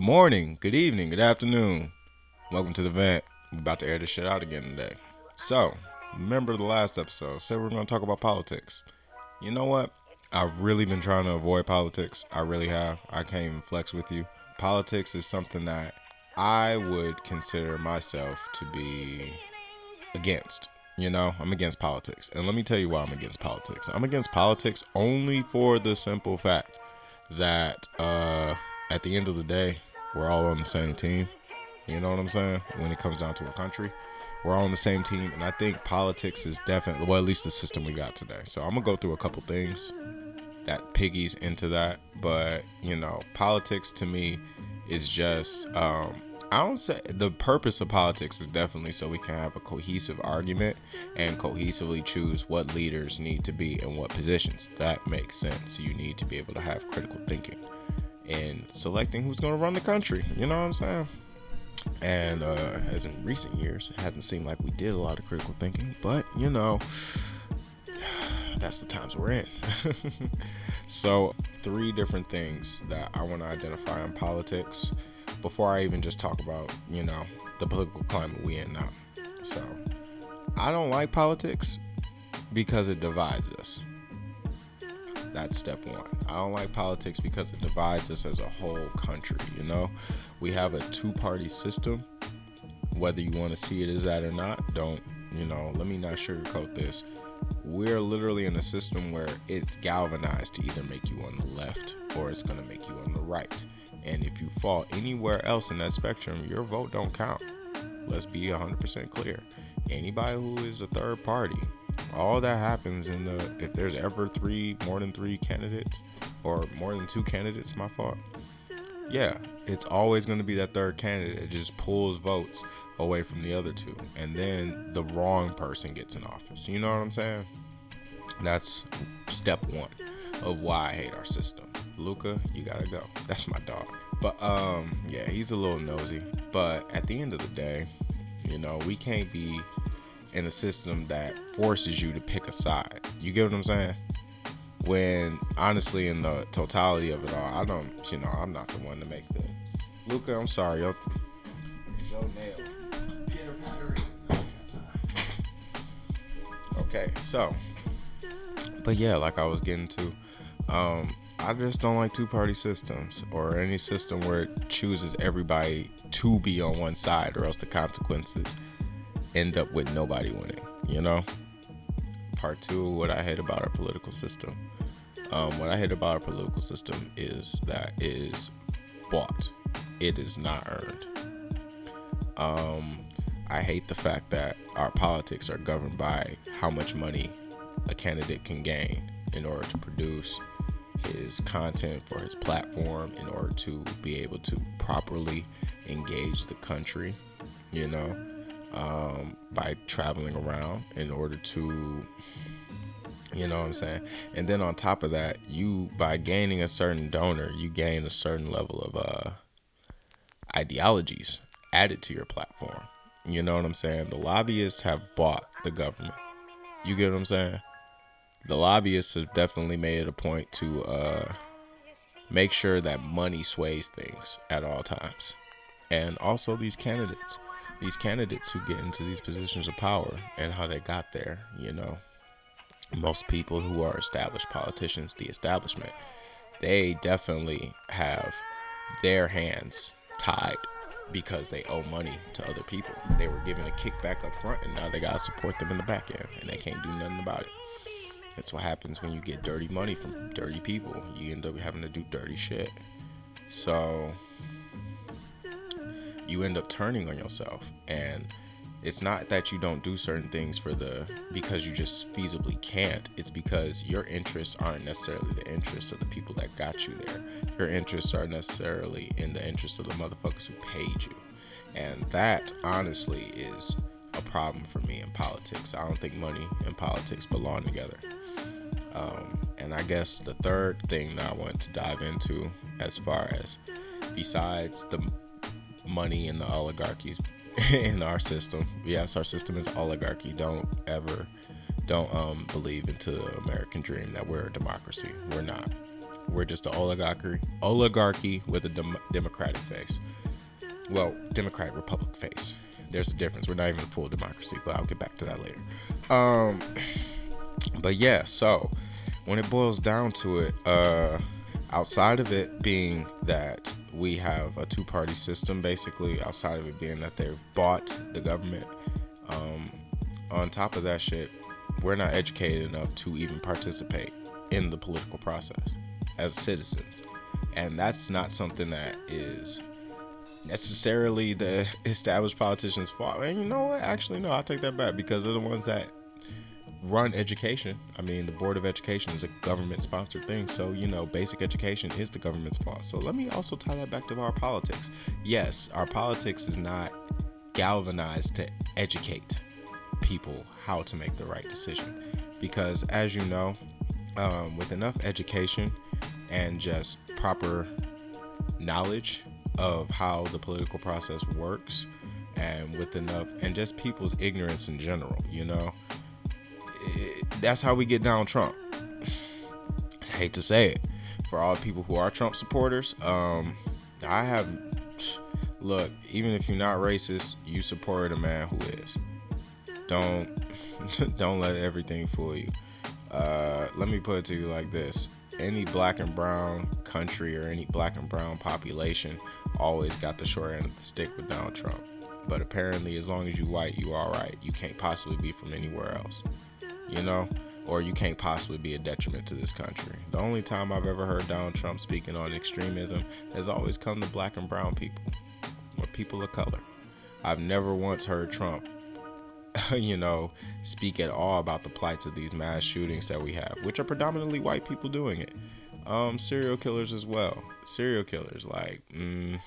Good morning, good evening, good afternoon. Welcome to the vent. We're about to air this shit out again today. So, remember the last episode? Said we are going to talk about politics. You know what? I've really been trying to avoid politics. I really have. I can't even flex with you. Politics is something that I would consider myself to be against. You know, I'm against politics. And let me tell you why I'm against politics. I'm against politics only for the simple fact that uh, at the end of the day, we're all on the same team. You know what I'm saying? When it comes down to a country, we're all on the same team, and I think politics is definitely well, at least the system we got today. So I'm gonna go through a couple things that piggies into that, but you know, politics to me is just um, I don't say the purpose of politics is definitely so we can have a cohesive argument and cohesively choose what leaders need to be in what positions. That makes sense. You need to be able to have critical thinking in selecting who's going to run the country. You know what I'm saying? And uh, as in recent years, it hasn't seemed like we did a lot of critical thinking, but you know, that's the times we're in. so, three different things that I want to identify in politics before I even just talk about, you know, the political climate we in now. So, I don't like politics because it divides us. That's step one. I don't like politics because it divides us as a whole country. You know, we have a two party system. Whether you want to see it as that or not, don't, you know, let me not sugarcoat this. We're literally in a system where it's galvanized to either make you on the left or it's going to make you on the right. And if you fall anywhere else in that spectrum, your vote don't count. Let's be 100% clear. Anybody who is a third party, all that happens in the if there's ever three more than three candidates or more than two candidates my fault yeah it's always going to be that third candidate. It just pulls votes away from the other two and then the wrong person gets in office. You know what i'm saying? That's step one of why i hate our system. Luca you gotta go. That's my dog. But um yeah he's a little nosy. But at the end of the day you know we can't be in a system that forces you to pick a side. You get what I'm saying? When honestly, in the totality of it all, I don't, you know, I'm not the one to make the. Luca, I'm sorry, yo. Joe Nail. Okay, so, but yeah, like I was getting to, um, I just don't like two party systems or any system where it chooses everybody to be on one side or else the consequences end up with nobody winning, you know? Part two, what I hate about our political system. Um, what I hate about our political system is that it is bought, it is not earned. Um, I hate the fact that our politics are governed by how much money a candidate can gain in order to produce his content for his platform, in order to be able to properly engage the country, you know? Um, by traveling around in order to you know what i'm saying? And then on top of that you by gaining a certain donor you gain a certain level of uh, ideologies added to your platform. You know what i'm saying? The lobbyists have bought the government. You get what i'm saying? The lobbyists have definitely made it a point to uh, make sure that money sways things at all times. And also these candidates these candidates who get into these positions of power and how they got there, you know. Most people who are established politicians, the establishment, they definitely have their hands tied because they owe money to other people. They were given a kickback up front and now they got to support them in the back end and they can't do nothing about it. That's what happens when you get dirty money from dirty people. You end up having to do dirty shit. So, you end up turning on yourself. And it's not that you don't do certain things for the because you just feasibly can't. It's because your interests aren't necessarily the interests of the people that got you there. Your interests are necessarily in the interest of the motherfuckers who paid you. And that honestly is a problem for me in politics. I don't think money and politics belong together. Um, and i guess the third thing that i want to dive into as far as besides the money in the oligarchies in our system. Yes, our system is oligarchy. Don't ever don't um, believe into the American dream that we're a democracy. We're not. We're just an oligarchy, oligarchy with a dem- democratic face. Well, democratic republic face. There's a difference. We're not even a full democracy, but I'll get back to that later. Um, but yeah, so when it boils down to it, uh, outside of it being that we have a two party system, basically, outside of it being that they've bought the government, um, on top of that shit, we're not educated enough to even participate in the political process as citizens. And that's not something that is necessarily the established politicians' fault. And you know what? Actually, no, I'll take that back because they're the ones that run education. I mean, the Board of Education is a government sponsored thing. So, you know, basic education is the government's fault. So, let me also tie that back to our politics. Yes, our politics is not galvanized to educate people how to make the right decision. Because, as you know, um, with enough education and just proper knowledge of how the political process works, and with enough, and just people's ignorance in general, you know, that's how we get down Trump. I hate to say it, for all people who are Trump supporters, um, I have look. Even if you're not racist, you support a man who is. Don't don't let everything fool you. Uh, let me put it to you like this: any black and brown country or any black and brown population always got the short end of the stick with Donald Trump. But apparently, as long as you white, you all right. You can't possibly be from anywhere else you know, or you can't possibly be a detriment to this country. The only time I've ever heard Donald Trump speaking on extremism has always come to black and brown people or people of color. I've never once heard Trump, you know, speak at all about the plights of these mass shootings that we have, which are predominantly white people doing it. Um, serial killers as well. Serial killers, like, mm,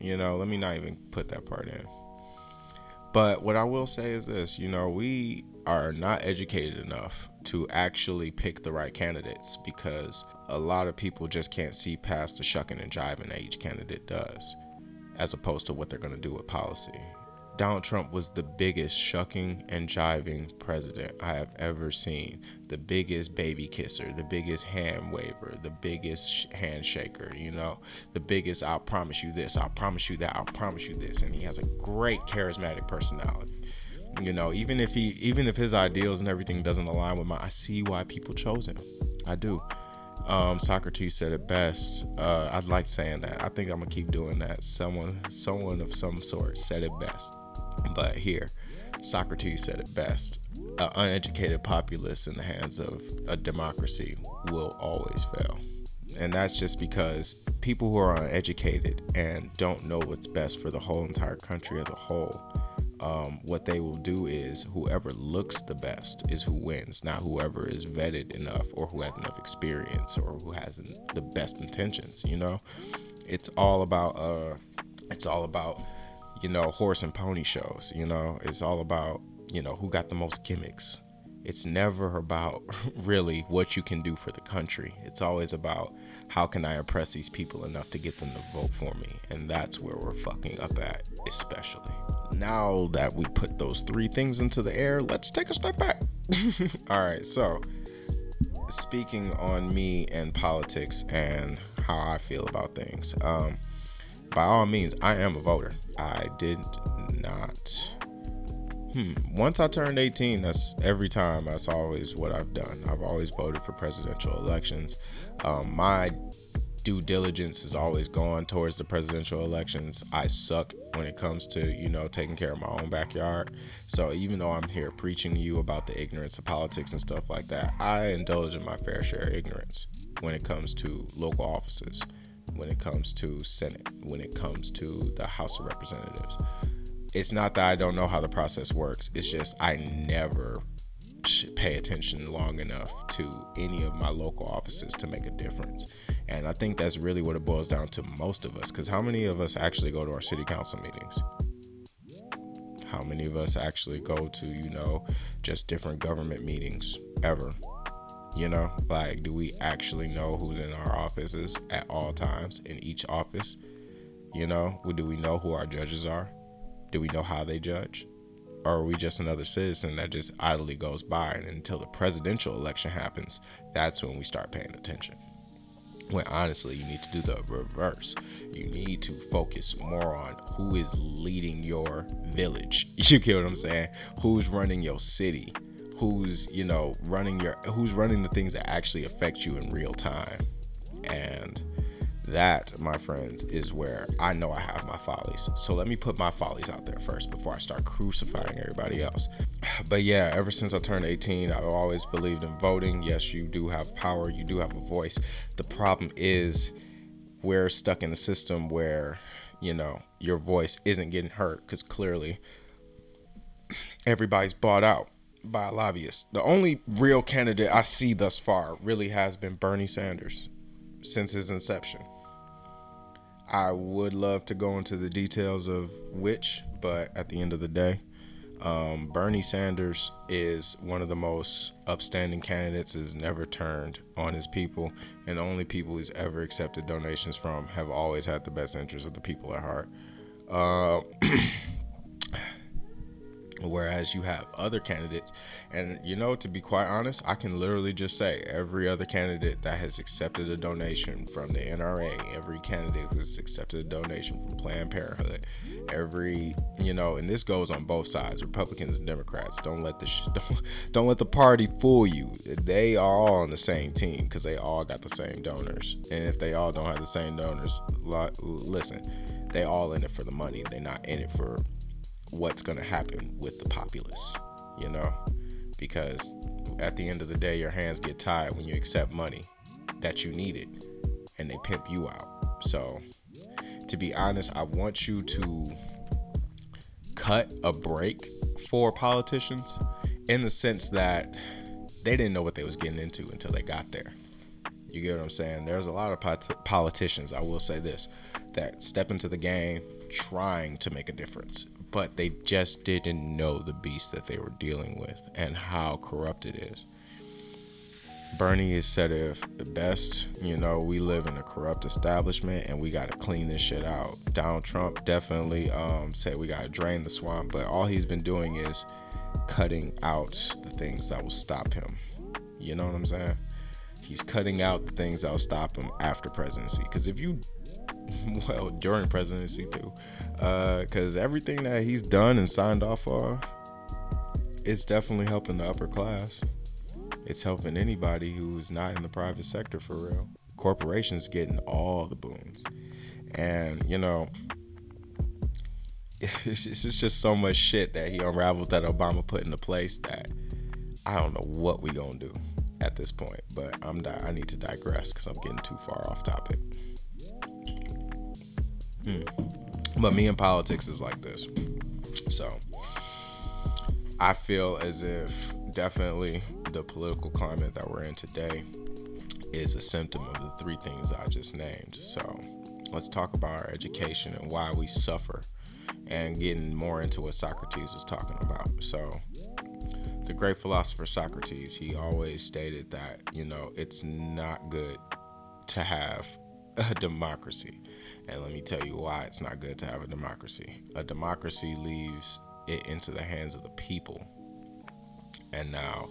you know, let me not even put that part in. But what I will say is this, you know, we are not educated enough to actually pick the right candidates because a lot of people just can't see past the shucking and jiving that each candidate does, as opposed to what they're going to do with policy. Donald Trump was the biggest shucking and jiving president I have ever seen. The biggest baby kisser, the biggest hand waver, the biggest handshaker, you know, the biggest I'll promise you this, I'll promise you that, I'll promise you this. And he has a great charismatic personality. You know, even if he even if his ideals and everything doesn't align with my I see why people chose him. I do. Um, Socrates said it best. Uh, I'd like saying that. I think I'm gonna keep doing that. Someone, someone of some sort said it best. But here, Socrates said it best. An uneducated populace in the hands of a democracy will always fail. And that's just because people who are uneducated and don't know what's best for the whole entire country as a whole um, what they will do is whoever looks the best is who wins, not whoever is vetted enough or who has enough experience or who has the best intentions. You know, it's all about uh, it's all about you know horse and pony shows. You know, it's all about you know who got the most gimmicks. It's never about really what you can do for the country. It's always about how can I impress these people enough to get them to vote for me? And that's where we're fucking up at, especially. Now that we put those three things into the air, let's take a step back. All right, so speaking on me and politics and how I feel about things, um, by all means, I am a voter. I did not. Hmm. Once I turned 18, that's every time. That's always what I've done. I've always voted for presidential elections. Um, my due diligence is always going towards the presidential elections. I suck when it comes to, you know, taking care of my own backyard. So even though I'm here preaching to you about the ignorance of politics and stuff like that, I indulge in my fair share of ignorance when it comes to local offices, when it comes to Senate, when it comes to the House of Representatives. It's not that I don't know how the process works. It's just I never pay attention long enough to any of my local offices to make a difference. And I think that's really what it boils down to most of us. Because how many of us actually go to our city council meetings? How many of us actually go to, you know, just different government meetings ever? You know, like, do we actually know who's in our offices at all times in each office? You know, do we know who our judges are? Do we know how they judge? or are we just another citizen that just idly goes by and until the presidential election happens that's when we start paying attention when honestly you need to do the reverse. You need to focus more on who is leading your village. You get what i'm saying? Who's running your city? Who's you know running your who's running the things that actually affect you in real time? And that my friends is where i know i have my follies so let me put my follies out there first before i start crucifying everybody else but yeah ever since i turned 18 i've always believed in voting yes you do have power you do have a voice the problem is we're stuck in a system where you know your voice isn't getting heard because clearly everybody's bought out by lobbyists. The only real candidate I see thus far really has been Bernie Sanders since his inception. I would love to go into the details of which, but at the end of the day, um, Bernie Sanders is one of the most upstanding candidates. Has never turned on his people, and the only people he's ever accepted donations from have always had the best interests of the people at heart. Uh, Whereas you have other candidates, and you know, to be quite honest, I can literally just say every other candidate that has accepted a donation from the NRA, every candidate who's accepted a donation from Planned Parenthood, every you know, and this goes on both sides, Republicans and Democrats. Don't let the sh- don't, don't let the party fool you. They are all on the same team because they all got the same donors, and if they all don't have the same donors, listen, they all in it for the money. They're not in it for what's going to happen with the populace, you know? Because at the end of the day, your hands get tied when you accept money that you needed and they pimp you out. So, to be honest, I want you to cut a break for politicians in the sense that they didn't know what they was getting into until they got there. You get what I'm saying? There's a lot of politicians, I will say this, that step into the game trying to make a difference but they just didn't know the beast that they were dealing with and how corrupt it is. Bernie has said it the best, you know, we live in a corrupt establishment and we got to clean this shit out. Donald Trump definitely um, said we got to drain the swamp, but all he's been doing is cutting out the things that will stop him. You know what I'm saying? He's cutting out the things that will stop him after presidency. Because if you, well, during presidency too, because uh, everything that he's done and signed off on, it's definitely helping the upper class. It's helping anybody who's not in the private sector for real. Corporations getting all the boons, and you know, it's just, it's just so much shit that he unraveled that Obama put into place that I don't know what we gonna do at this point. But I'm di- I need to digress because I'm getting too far off topic. Hmm. But me and politics is like this. So I feel as if definitely the political climate that we're in today is a symptom of the three things I just named. So let's talk about our education and why we suffer and getting more into what Socrates was talking about. So the great philosopher Socrates, he always stated that, you know, it's not good to have a democracy. And let me tell you why it's not good to have a democracy. A democracy leaves it into the hands of the people. And now,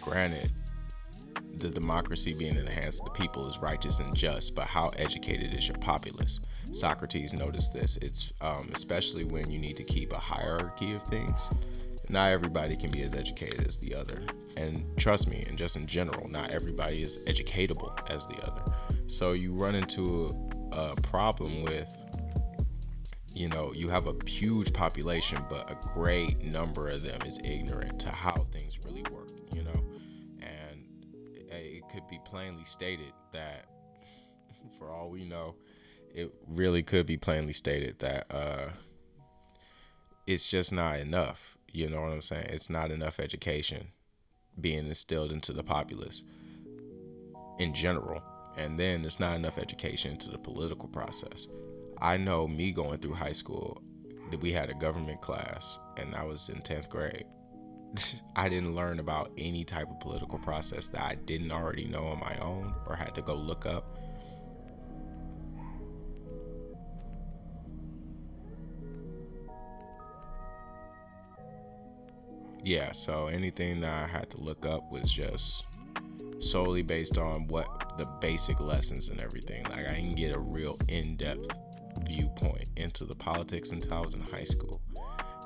granted, the democracy being in the hands of the people is righteous and just, but how educated is your populace? Socrates noticed this. It's um, especially when you need to keep a hierarchy of things. Not everybody can be as educated as the other. And trust me, and just in general, not everybody is educatable as the other. So you run into a problem with you know you have a huge population but a great number of them is ignorant to how things really work you know? And it could be plainly stated that for all we know it really could be plainly stated that uh it's just not enough you know what i'm saying? It's not enough education being instilled into the populace in general and then it's not enough education to the political process. I know me going through high school that we had a government class and I was in 10th grade. I didn't learn about any type of political process that I didn't already know on my own or had to go look up. Yeah, so anything that I had to look up was just solely based on what the basic lessons and everything. Like I didn't get a real in-depth viewpoint into the politics until I was in high school.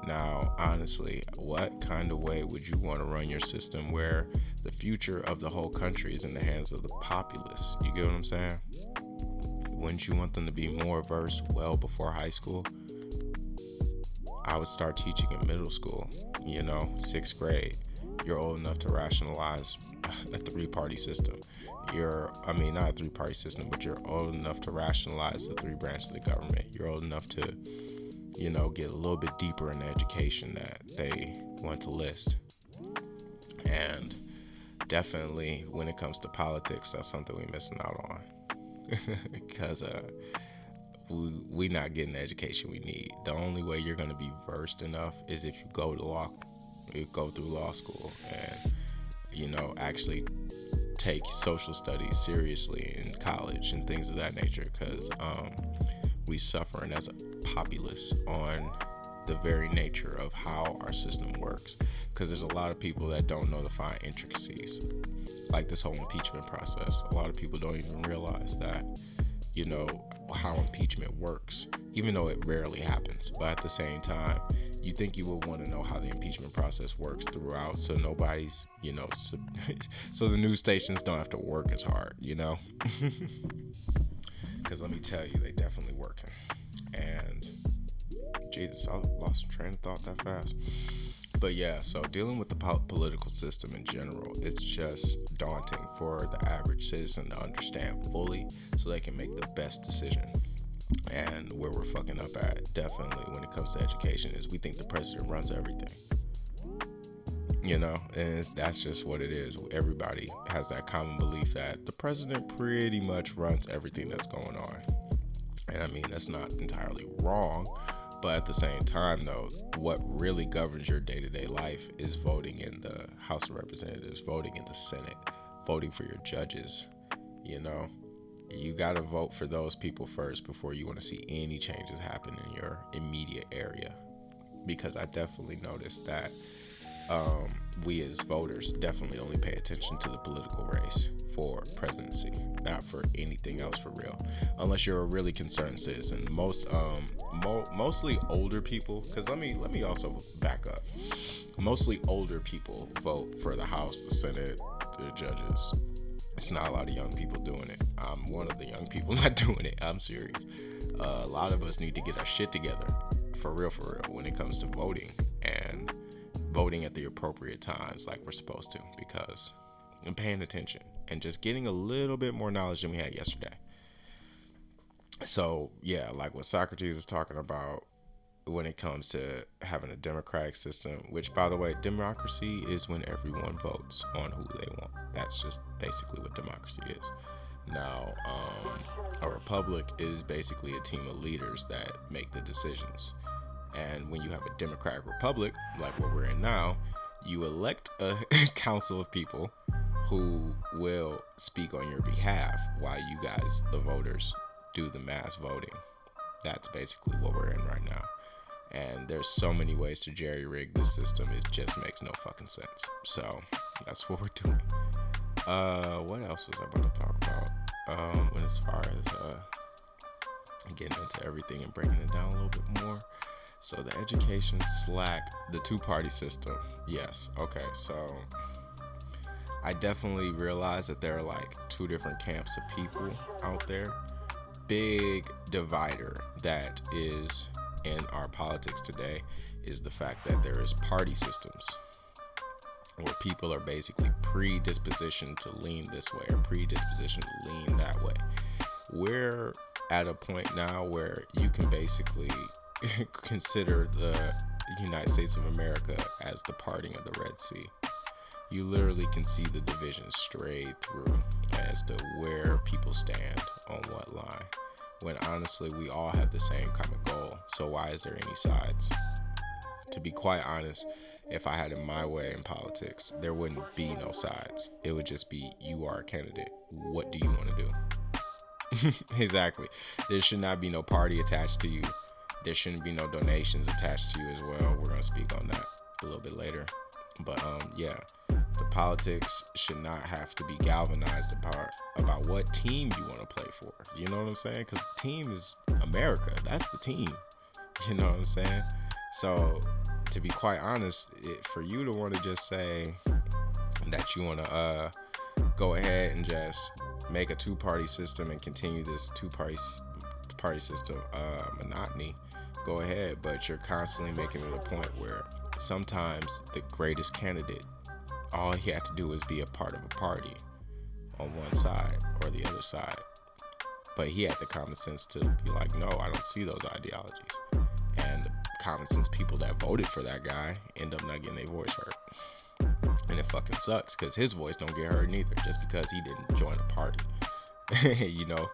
Now, honestly, what kind of way would you want to run your system where the future of the whole country is in the hands of the populace? You get what I'm saying? Wouldn't you want them to be more versed well before high school? I would start teaching in middle school, you know, sixth grade. You're old enough to rationalize a three party system. You're, I mean, not a three party system, but you're old enough to rationalize the three branches of the government. You're old enough to, you know, get a little bit deeper in the education that they want to list. And definitely when it comes to politics, that's something we're missing out on. because uh, we we not getting the education we need. The only way you're going to be versed enough is if you go to law, you go through law school, and you know actually take social studies seriously in college and things of that nature. Because um, we suffering as a populace on the very nature of how our system works. Because there's a lot of people that don't know the fine intricacies, like this whole impeachment process. A lot of people don't even realize that you know, how impeachment works, even though it rarely happens. But at the same time, you think you would want to know how the impeachment process works throughout so nobody's, you know, so, so the news stations don't have to work as hard, you know? Because let me tell you, they definitely working. And Jesus, I lost train of thought that fast but yeah, so dealing with the po- political system in general, it's just daunting for the average citizen to understand fully so they can make the best decision. And where we're fucking up at, definitely when it comes to education, is we think the president runs everything. You know, and that's just what it is. Everybody has that common belief that the president pretty much runs everything that's going on. And I mean, that's not entirely wrong but at the same time, though, what really governs your day to day life is voting in the House of Representatives, voting in the Senate, voting for your judges. You know, you got to vote for those people first before you want to see any changes happen in your immediate area. Because I definitely noticed that um, we as voters definitely only pay attention to the political race for presidency, not for anything else for real. Unless you're a really concerned citizen. Most, um, mo- mostly older people. Because let me let me also back up. Mostly older people vote for the House, the Senate, the judges. It's not a lot of young people doing it. I'm one of the young people not doing it. I'm serious. Uh, a lot of us need to get our shit together, for real, for real, when it comes to voting and voting at the appropriate times like we're supposed to because I'm paying attention and just getting a little bit more knowledge than we had yesterday. So, yeah, like what Socrates is talking about when it comes to having a democratic system, which, by the way, democracy is when everyone votes on who they want. That's just basically what democracy is. Now, um, a republic is basically a team of leaders that make the decisions. And when you have a democratic republic, like what we're in now, you elect a council of people who will speak on your behalf while you guys, the voters, do the mass voting. That's basically what we're in right now. And there's so many ways to jerry rig this system, it just makes no fucking sense. So that's what we're doing. Uh, what else was I about to talk about? Um, as far as uh, getting into everything and breaking it down a little bit more. So the education slack, the two party system. Yes. Okay. So I definitely realize that there are like two different camps of people out there. Big divider that is in our politics today is the fact that there is party systems where people are basically predispositioned to lean this way or predispositioned to lean that way. We're at a point now where you can basically consider the United States of America as the parting of the Red Sea. You literally can see the division straight through as to where people stand on what line. When honestly, we all have the same kind of goal. So, why is there any sides? To be quite honest, if I had it my way in politics, there wouldn't be no sides. It would just be you are a candidate. What do you want to do? exactly. There should not be no party attached to you there shouldn't be no donations attached to you as well. We're gonna speak on that a little bit later. But um, yeah, the politics should not have to be galvanized about about what team you want to play for. You know what I'm saying? Because team is America. That's the team. You know what I'm saying? So, to be quite honest, it, for you to want to just say that you want to uh, go ahead and just make a two-party system and continue this two-party party system uh, monotony, go ahead. But you're constantly making it a point where sometimes the greatest candidate all he had to do was be a part of a party on one side or the other side. But he had the common sense to be like, no, I don't see those ideologies. And the common sense people that voted for that guy end up not getting their voice heard. And it fucking sucks because his voice don't get heard neither just because he didn't join a party. you know?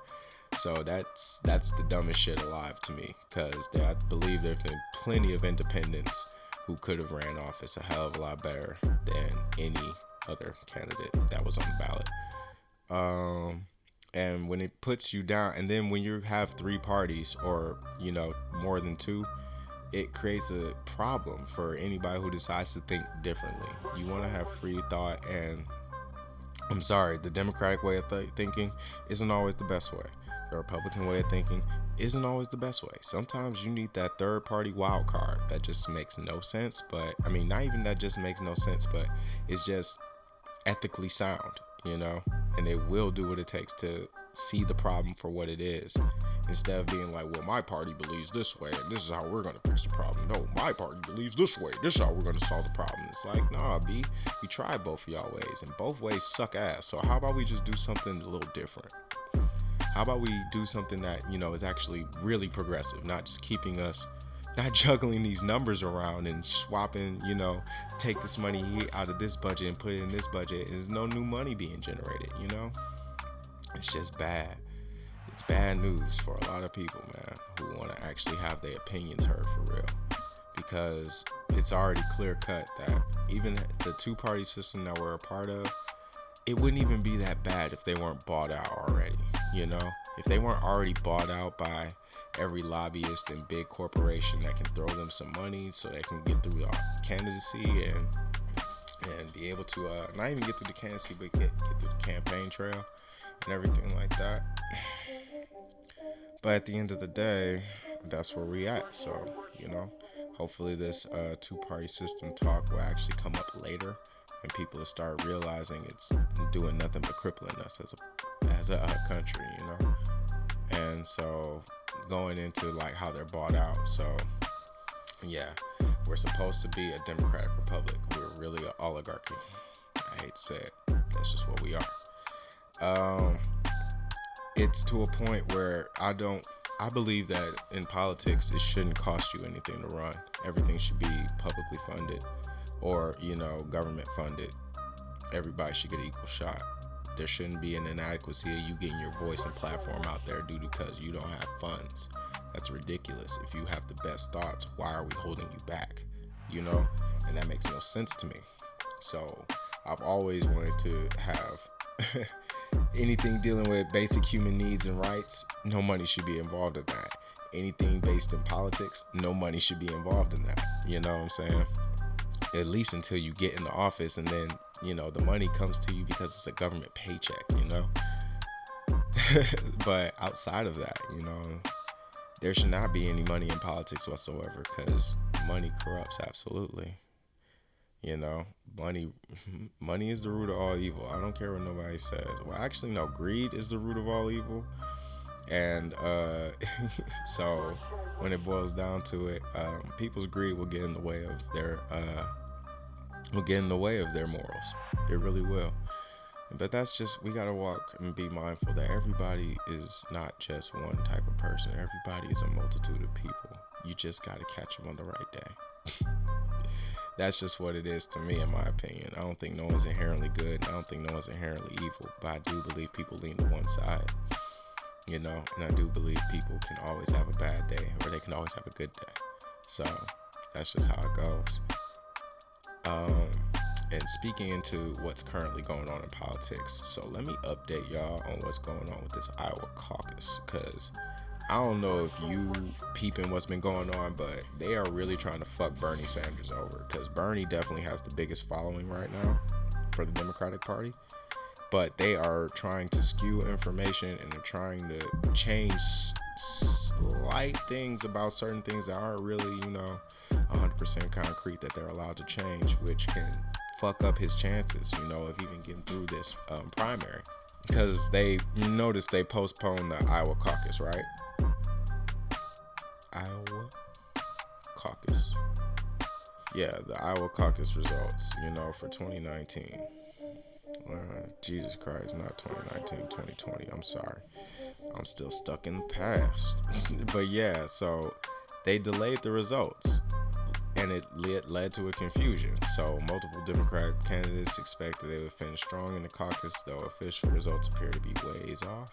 So that's that's the dumbest shit alive to me because I believe there's been plenty of independents who could have ran office a hell of a lot better than any other candidate that was on the ballot. Um, and when it puts you down, and then when you have three parties or you know more than two, it creates a problem for anybody who decides to think differently. You want to have free thought, and I'm sorry, the Democratic way of th- thinking isn't always the best way. The Republican way of thinking isn't always the best way. Sometimes you need that third party wild card that just makes no sense. But I mean, not even that just makes no sense, but it's just ethically sound, you know? And it will do what it takes to see the problem for what it is instead of being like, well, my party believes this way and this is how we're going to fix the problem. No, my party believes this way. This is how we're going to solve the problem. It's like, nah, B, we tried both of y'all ways and both ways suck ass. So how about we just do something a little different? How about we do something that, you know, is actually really progressive, not just keeping us not juggling these numbers around and swapping, you know, take this money out of this budget and put it in this budget. There's no new money being generated, you know? It's just bad. It's bad news for a lot of people, man, who want to actually have their opinions heard for real. Because it's already clear cut that even the two party system that we're a part of, it wouldn't even be that bad if they weren't bought out already. You know, if they weren't already bought out by every lobbyist and big corporation that can throw them some money so they can get through the candidacy and and be able to uh, not even get through the candidacy but get, get through the campaign trail and everything like that. But at the end of the day, that's where we at. So, you know, hopefully this uh, two-party system talk will actually come up later and people start realizing it's doing nothing but crippling us as a as a, country, you know. And so going into like how they're bought out. So yeah, we're supposed to be a democratic republic. We're really an oligarchy. I hate to say it. That's just what we are. Um, it's to a point where I don't. I believe that in politics, it shouldn't cost you anything to run. Everything should be publicly funded or you know government funded everybody should get an equal shot. There shouldn't be an inadequacy of you getting your voice and platform out there due because you don't have funds. That's ridiculous. If you have the best thoughts why are we holding you back? You know? And that makes no sense to me. So i've always wanted to have anything dealing with basic human needs and rights no money should be involved in that. Anything based in politics no money should be involved in that. You know what i'm saying at least until you get in the office and then you know the money comes to you because it's a government paycheck you know? But outside of that you know there should not be any money in politics whatsoever because money corrupts absolutely. You know money money is the root of all evil. I don't care what nobody says. Well actually no greed is the root of all evil. And uh, so when it boils down to it um, people's greed will get in the way of their uh, will get in the way of their morals. It really will. But that's just, we gotta walk and be mindful that everybody is not just one type of person. Everybody is a multitude of people. You just gotta catch them on the right day. that's just what it is to me, in my opinion. I don't think no one's inherently good. I don't think no one's inherently evil. But I do believe people lean to one side. You know, and I do believe people can always have a bad day or they can always have a good day. So that's just how it goes. Um, and speaking into what's currently going on in politics. So let me update y'all on what's going on with this Iowa caucus because I don't know if you peeping what's been going on, but they are really trying to fuck Bernie Sanders over because Bernie definitely has the biggest following right now. for the Democratic Party, but they are trying to skew information and they're trying to change slight things about certain things that aren't really, you know, 100% concrete that they're allowed to change, which can fuck up his chances, you know, of even getting through this um, primary. Because they noticed they postponed the Iowa caucus, right? Iowa caucus. Yeah, the Iowa caucus results, you know, for 2019. Uh, Jesus Christ, not 2019, 2020. I'm sorry. I'm still stuck in the past. but yeah, so they delayed the results and it led, led to a confusion. So multiple Democrat candidates expected they would finish strong in the caucus, though official results appear to be ways off.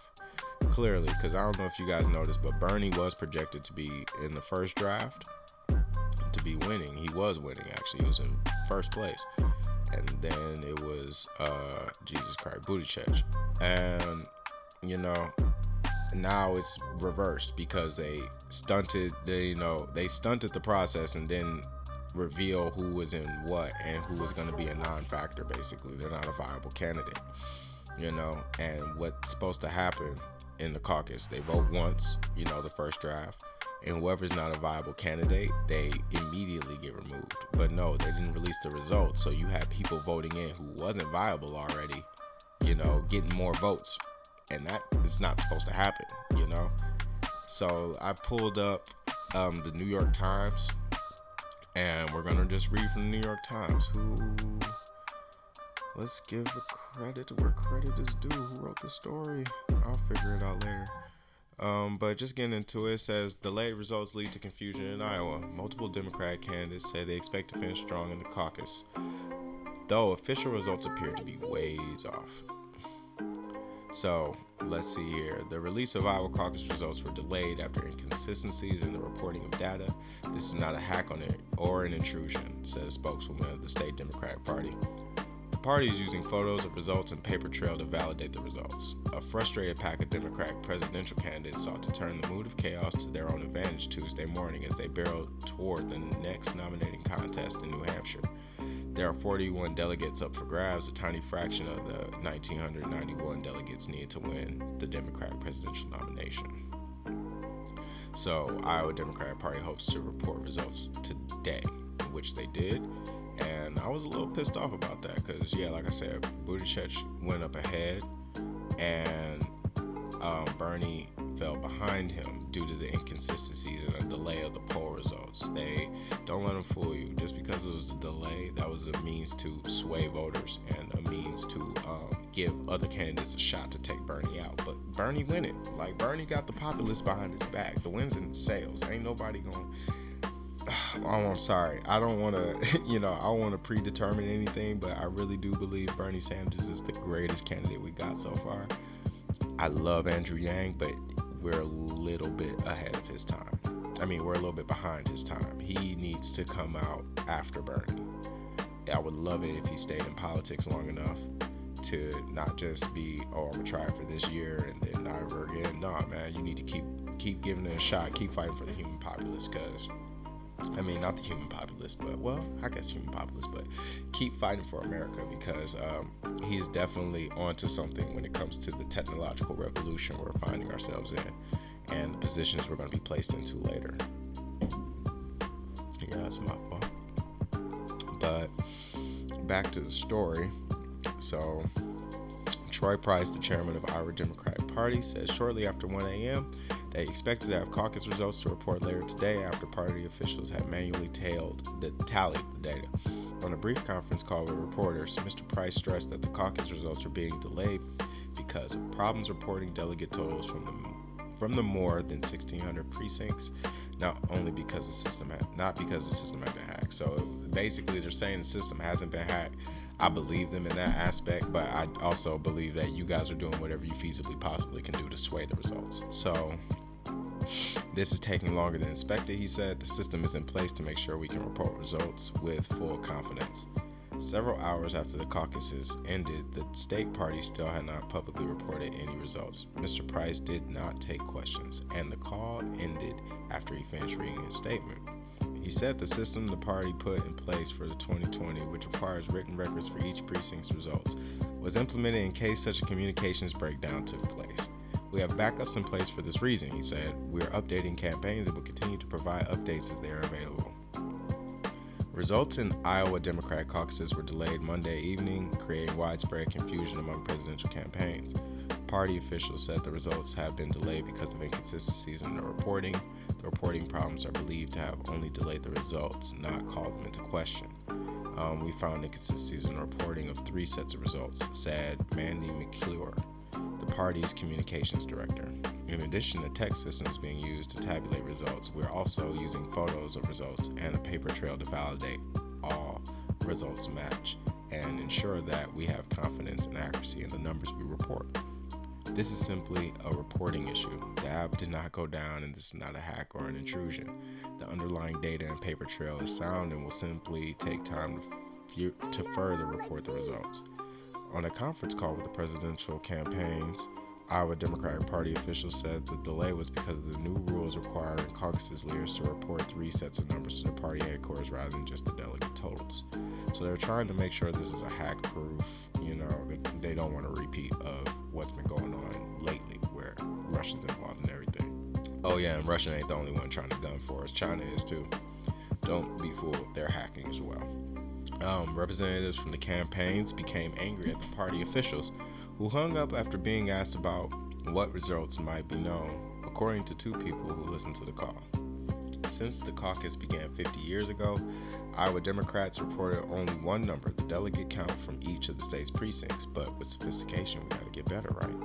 Clearly, because I don't know if you guys noticed, but Bernie was projected to be in the first draft to be winning. He was winning actually. He was in first place, and then it was uh, Jesus Christ Buttigieg, and you know now it's reversed because they stunted the you know they stunted the process and then reveal who was in what and who was going to be a non-factor basically. They're not a viable candidate you know? And what's supposed to happen in the caucus they vote once you know the first draft and whoever's not a viable candidate they immediately get removed but no they didn't release the results so you had people voting in who wasn't viable already you know getting more votes and that is not supposed to happen, you know. So I pulled up um, the New York Times, and we're gonna just read from the New York Times. Who? Let's give credit where credit is due. Who wrote the story? I'll figure it out later. Um, but just getting into it, says delayed results lead to confusion in Iowa. Multiple Democratic candidates say they expect to finish strong in the caucus, though official results appear to be ways off. So let's see here. The release of Iowa caucus results were delayed after inconsistencies in the reporting of data. This is not a hack on it or an intrusion, says spokeswoman of the state Democratic Party. Party is using photos of results and paper trail to validate the results. A frustrated pack of Democratic presidential candidates sought to turn the mood of chaos to their own advantage Tuesday morning as they barreled toward the next nominating contest in New Hampshire. There are 41 delegates up for grabs, a tiny fraction of the 1,991 delegates needed to win the Democratic presidential nomination. So, Iowa Democratic Party hopes to report results today, which they did. And I was a little pissed off about that because, yeah, like I said, Buttigieg went up ahead, and um, Bernie fell behind him due to the inconsistencies and a delay of the poll results. They don't let them fool you. Just because it was a delay, that was a means to sway voters and a means to um, give other candidates a shot to take Bernie out. But Bernie win it. Like Bernie got the populace behind his back. The wins in sales. Ain't nobody going. Oh, I'm sorry. I don't want to, you know, I don't want to predetermine anything, but I really do believe Bernie Sanders is the greatest candidate we got so far. I love Andrew Yang, but we're a little bit ahead of his time. I mean, we're a little bit behind his time. He needs to come out after Bernie. I would love it if he stayed in politics long enough to not just be, oh, I'm gonna try it for this year and then not ever again. Nah, man, you need to keep keep giving it a shot, keep fighting for the human populace, because I mean, not the human populace, but well, I guess human populace, but keep fighting for America because um, he's definitely onto something when it comes to the technological revolution we're finding ourselves in and the positions we're going to be placed into later. Yeah, that's my fault. But back to the story. So, Troy Price, the chairman of our Democratic Party, says shortly after 1 a.m., they expected to have caucus results to report later today after party officials had manually tailed the, tallied the data. On a brief conference call with reporters, Mr. Price stressed that the caucus results were being delayed because of problems reporting delegate totals from the from the more than 1,600 precincts, not only because the system had, not because the system had been hacked. So basically, they're saying the system hasn't been hacked. I believe them in that aspect, but I also believe that you guys are doing whatever you feasibly possibly can do to sway the results. So this is taking longer than expected, he said. The system is in place to make sure we can report results with full confidence. Several hours after the caucuses ended, the state party still had not publicly reported any results. Mr. Price did not take questions, and the call ended after he finished reading his statement. He said the system the party put in place for the 2020, which requires written records for each precinct's results, was implemented in case such a communications breakdown took place. We have backups in place for this reason, he said. We are updating campaigns and will continue to provide updates as they are available. Results in Iowa Democratic caucuses were delayed Monday evening, creating widespread confusion among presidential campaigns. Party officials said the results have been delayed because of inconsistencies in the reporting. The reporting problems are believed to have only delayed the results, not called them into question. Um, we found inconsistencies in the reporting of three sets of results, said Mandy McClure, the party's communications director. In addition to text systems being used to tabulate results, we're also using photos of results and a paper trail to validate all results match and ensure that we have confidence and accuracy in the numbers we report. This is simply a reporting issue. The app did not go down, and this is not a hack or an intrusion. The underlying data and paper trail is sound and will simply take time to, further report the results. On a conference call with the presidential campaigns, Iowa Democratic Party officials said the delay was because of the new rules requiring caucus leaders to report three sets of numbers to the party headquarters rather than just the delegate totals. So they're trying to make sure this is a hack proof, you know, they don't want a repeat of what's been going on lately where Russia's involved in everything. Oh, yeah, and Russia ain't the only one trying to gun for us, China is too. Don't be fooled, they're hacking as well. Um, representatives from the campaigns became angry at the party officials who hung up after being asked about what results might be known, according to two people who listened to the call. Since the caucus began 50 years ago, Iowa Democrats reported only one number, the delegate count from each of the state's precincts. But with sophistication, we gotta get better, right?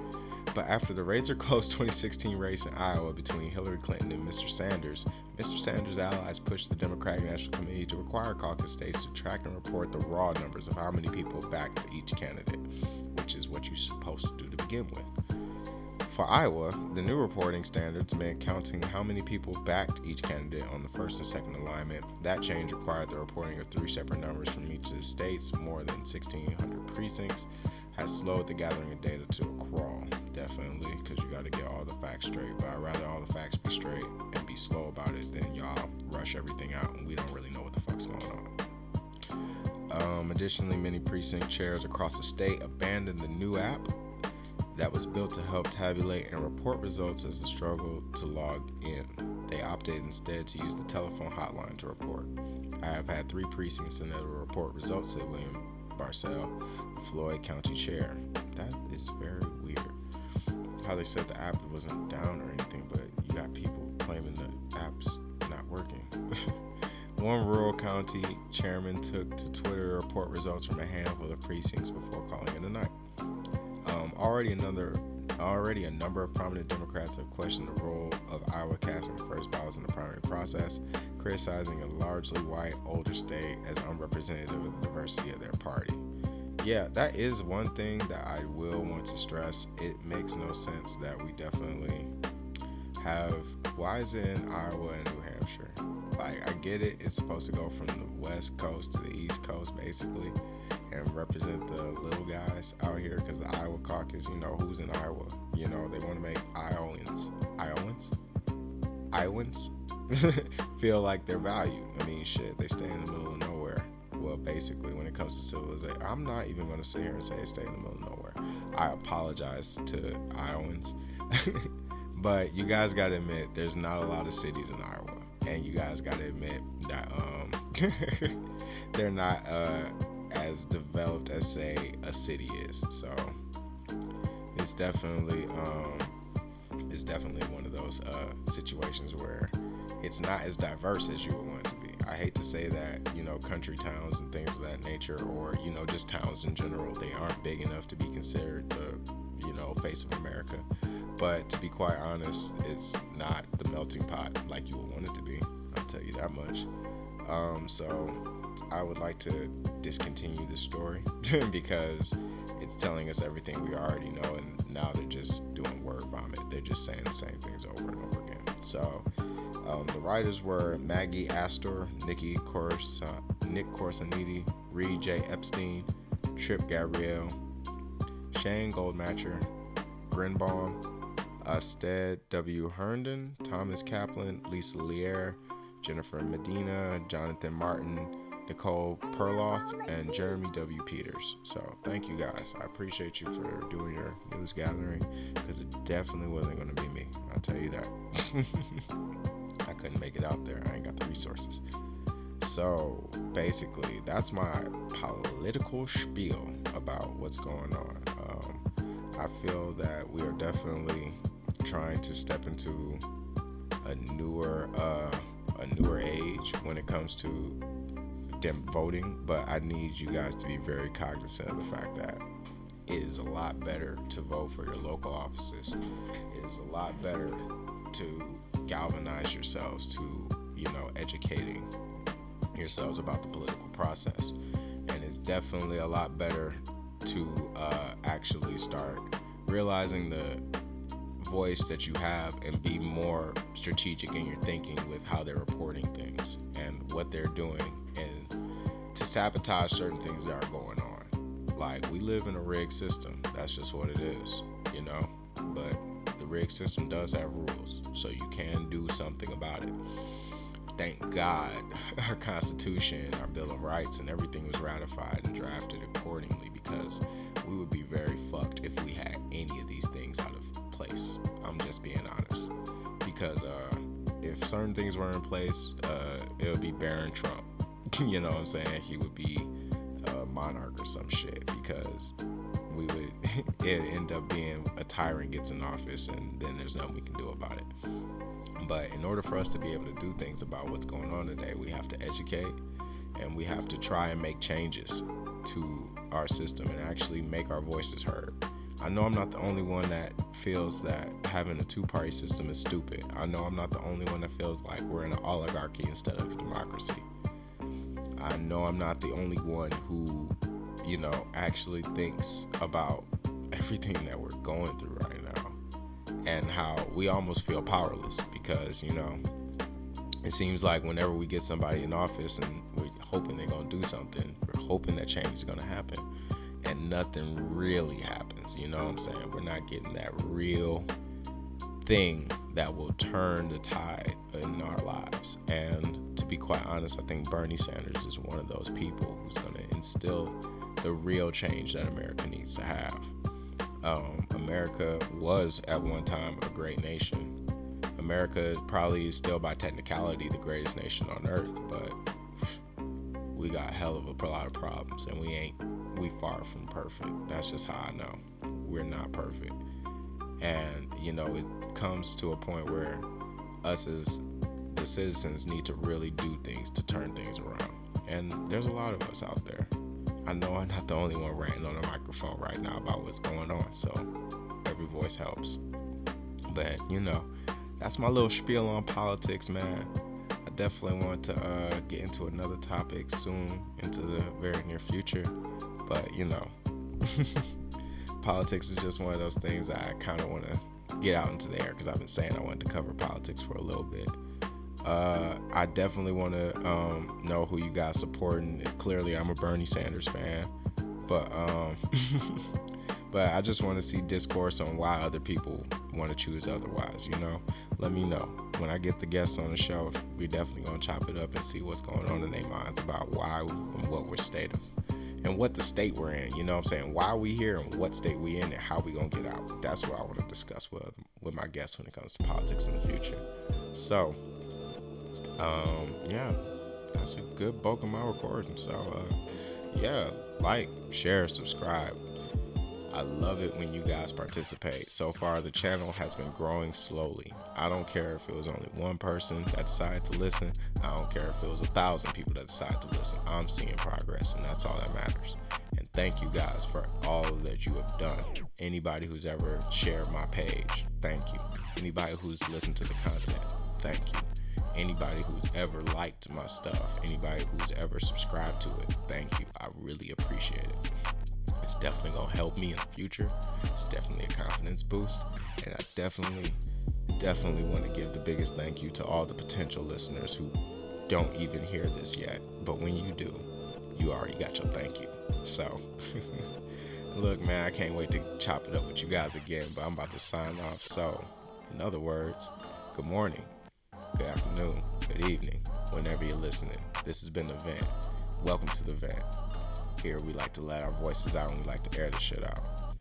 But after the razor close 2016 race in Iowa between Hillary Clinton and Mr. Sanders, Mr. Sanders' allies pushed the Democratic National Committee to require caucus states to track and report the raw numbers of how many people backed each candidate, which is what you're supposed to do to begin with. For Iowa, the new reporting standards meant counting how many people backed each candidate on the first and second alignment. That change required the reporting of three separate numbers from each of the states, more than 1,600 precincts, has slowed the gathering of data to a crawl, definitely, because you got to get all the facts straight. But I'd rather all the facts be straight and be slow about it than y'all rush everything out and we don't really know what the fuck's going on. Um, additionally, many precinct chairs across the state abandoned the new app that was built to help tabulate and report results as the struggle to log in. They opted instead to use the telephone hotline to report. I have had three precincts in that report results, said William Barcel, Floyd County Chair. That is very weird. How they said the app wasn't down or anything, but you got people claiming the app's not working. One rural county chairman took to Twitter to report results from a handful of precincts before calling it a night. Um, already another already a number of prominent Democrats have questioned the role of Iowa casting first ballots in the primary process, criticizing a largely white older state as unrepresentative of the diversity of their party. Yeah, that is one thing that I will want to stress. It makes no sense that we definitely have. Why is it in Iowa and New Hampshire? Like, I get it, it's supposed to go from the west coast to the east coast, basically and represent the little guys out here because the Iowa caucus, you know, who's in Iowa? You know, they want to make Iowans, Iowans, Iowans feel like they're valued. I mean, shit, they stay in the middle of nowhere. Well, basically, when it comes to civilization, I'm not even going to sit here and say they stay in the middle of nowhere. I apologize to Iowans. but you guys got to admit, there's not a lot of cities in Iowa. And you guys got to admit that um, they're not. Uh, as developed as say a city is. So it's definitely um, it's definitely one of those uh, situations where it's not as diverse as you would want it to be. I hate to say that, you know, country towns and things of that nature, or you know, just towns in general, they aren't big enough to be considered the, you know, face of America. But to be quite honest, it's not the melting pot like you would want it to be. I'll tell you that much. Um, so I would like to discontinue the story because it's telling us everything we already know, and now they're just doing word vomit. They're just saying the same things over and over again. So um, the writers were Maggie Astor, Nikki Corsa, Nick Corasaniti, Reid J. Epstein, Trip Gabriel, Shane Goldmacher, Grynbaum, Stead W. Herndon, Thomas Kaplan, Lisa Lear, Jennifer Medina, Jonathan Martin, Nicole Perloff, and Jeremy W. Peters. So thank you guys. I appreciate you for doing your news gathering because it definitely wasn't going to be me. I'll tell you that. I couldn't make it out there. I ain't got the resources. So basically, that's my political spiel about what's going on. Um, I feel that we are definitely trying to step into a newer, uh, a newer age when it comes to them voting, but I need you guys to be very cognizant of the fact that it is a lot better to vote for your local offices. It is a lot better to galvanize yourselves to, you know, educating yourselves about the political process. And it's definitely a lot better to uh, actually start realizing the voice that you have and be more strategic in your thinking with how they're reporting things and what they're doing and to sabotage certain things that are going on. Like we live in a rigged system. That's just what it is, you know? But the rigged system does have rules, so you can do something about it. Thank God our Constitution, our Bill of Rights, and everything was ratified and drafted accordingly because we would be very fucked if we had any of these things out of place. I'm just being honest. Because uh, if certain things were in place, uh, it would be Barron Trump. you know what I'm saying? He would be a monarch or some shit because we would it end up being a tyrant gets in office and then there's nothing we can do about it. But in order for us to be able to do things about what's going on today, we have to educate and we have to try and make changes to our system and actually make our voices heard. I know I'm not the only one that feels that having a two party system is stupid. I know I'm not the only one that feels like we're in an oligarchy instead of democracy. I know I'm not the only one who, you know, actually thinks about everything that we're going through right now and how we almost feel powerless because, you know, it seems like whenever we get somebody in office and we're hoping they're going to do something, we're hoping that change is going to happen and nothing really happens. You know what I'm saying? We're not getting that real thing that will turn the tide in our lives. And to be quite honest, I think Bernie Sanders is one of those people who's going to instill the real change that America needs to have. Um, America was at one time a great nation. America is probably still by technicality the greatest nation on earth, but we got a hell of a lot of problems and we ain't we far from perfect. That's just how I know. We're not perfect. And you know, it comes to a point where us as the citizens need to really do things to turn things around. And there's a lot of us out there. I know I'm not the only one ranting on a microphone right now about what's going on, so every voice helps. But you know, that's my little spiel on politics, man. I definitely want to uh, get into another topic soon, into the very near future. But you know, politics is just one of those things I kind of want to get out into the air because I've been saying I wanted to cover politics for a little bit. Uh, I definitely want to um, know who you guys supporting. Clearly, I'm a Bernie Sanders fan, but um, but I just want to see discourse on why other people want to choose otherwise. You know, let me know when I get the guests on the show. We definitely gonna chop it up and see what's going on in their minds about why and what we're state of and what the state we're in. You know what I'm saying? Why we here and what state we in and how we gonna get out. That's what I want to discuss with with my guests when it comes to politics in the future. So, um, yeah, that's a good bulk of my recording. So, uh, yeah, like, share, subscribe. I love it when you guys participate. So far, the channel has been growing slowly. I don't care if it was only one person that decided to listen. I don't care if it was a thousand people that decided to listen. I'm seeing progress, and that's all that matters. And thank you guys for all that you have done. Anybody who's ever shared my page, thank you. Anybody who's listened to the content, thank you. Anybody who's ever liked my stuff, anybody who's ever subscribed to it, thank you. I really appreciate it. It's definitely gonna help me in the future. It's definitely a confidence boost, and I definitely, definitely want to give the biggest thank you to all the potential listeners who don't even hear this yet. But when you do, you already got your thank you. So, look, man, I can't wait to chop it up with you guys again. But I'm about to sign off. So, in other words, good morning, good afternoon, good evening whenever you're listening. This has been the vent. Welcome to the vent. Here we like to let our voices out and we like to air the shit out.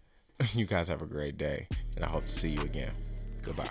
you guys have a great day, and I hope to see you again. Goodbye.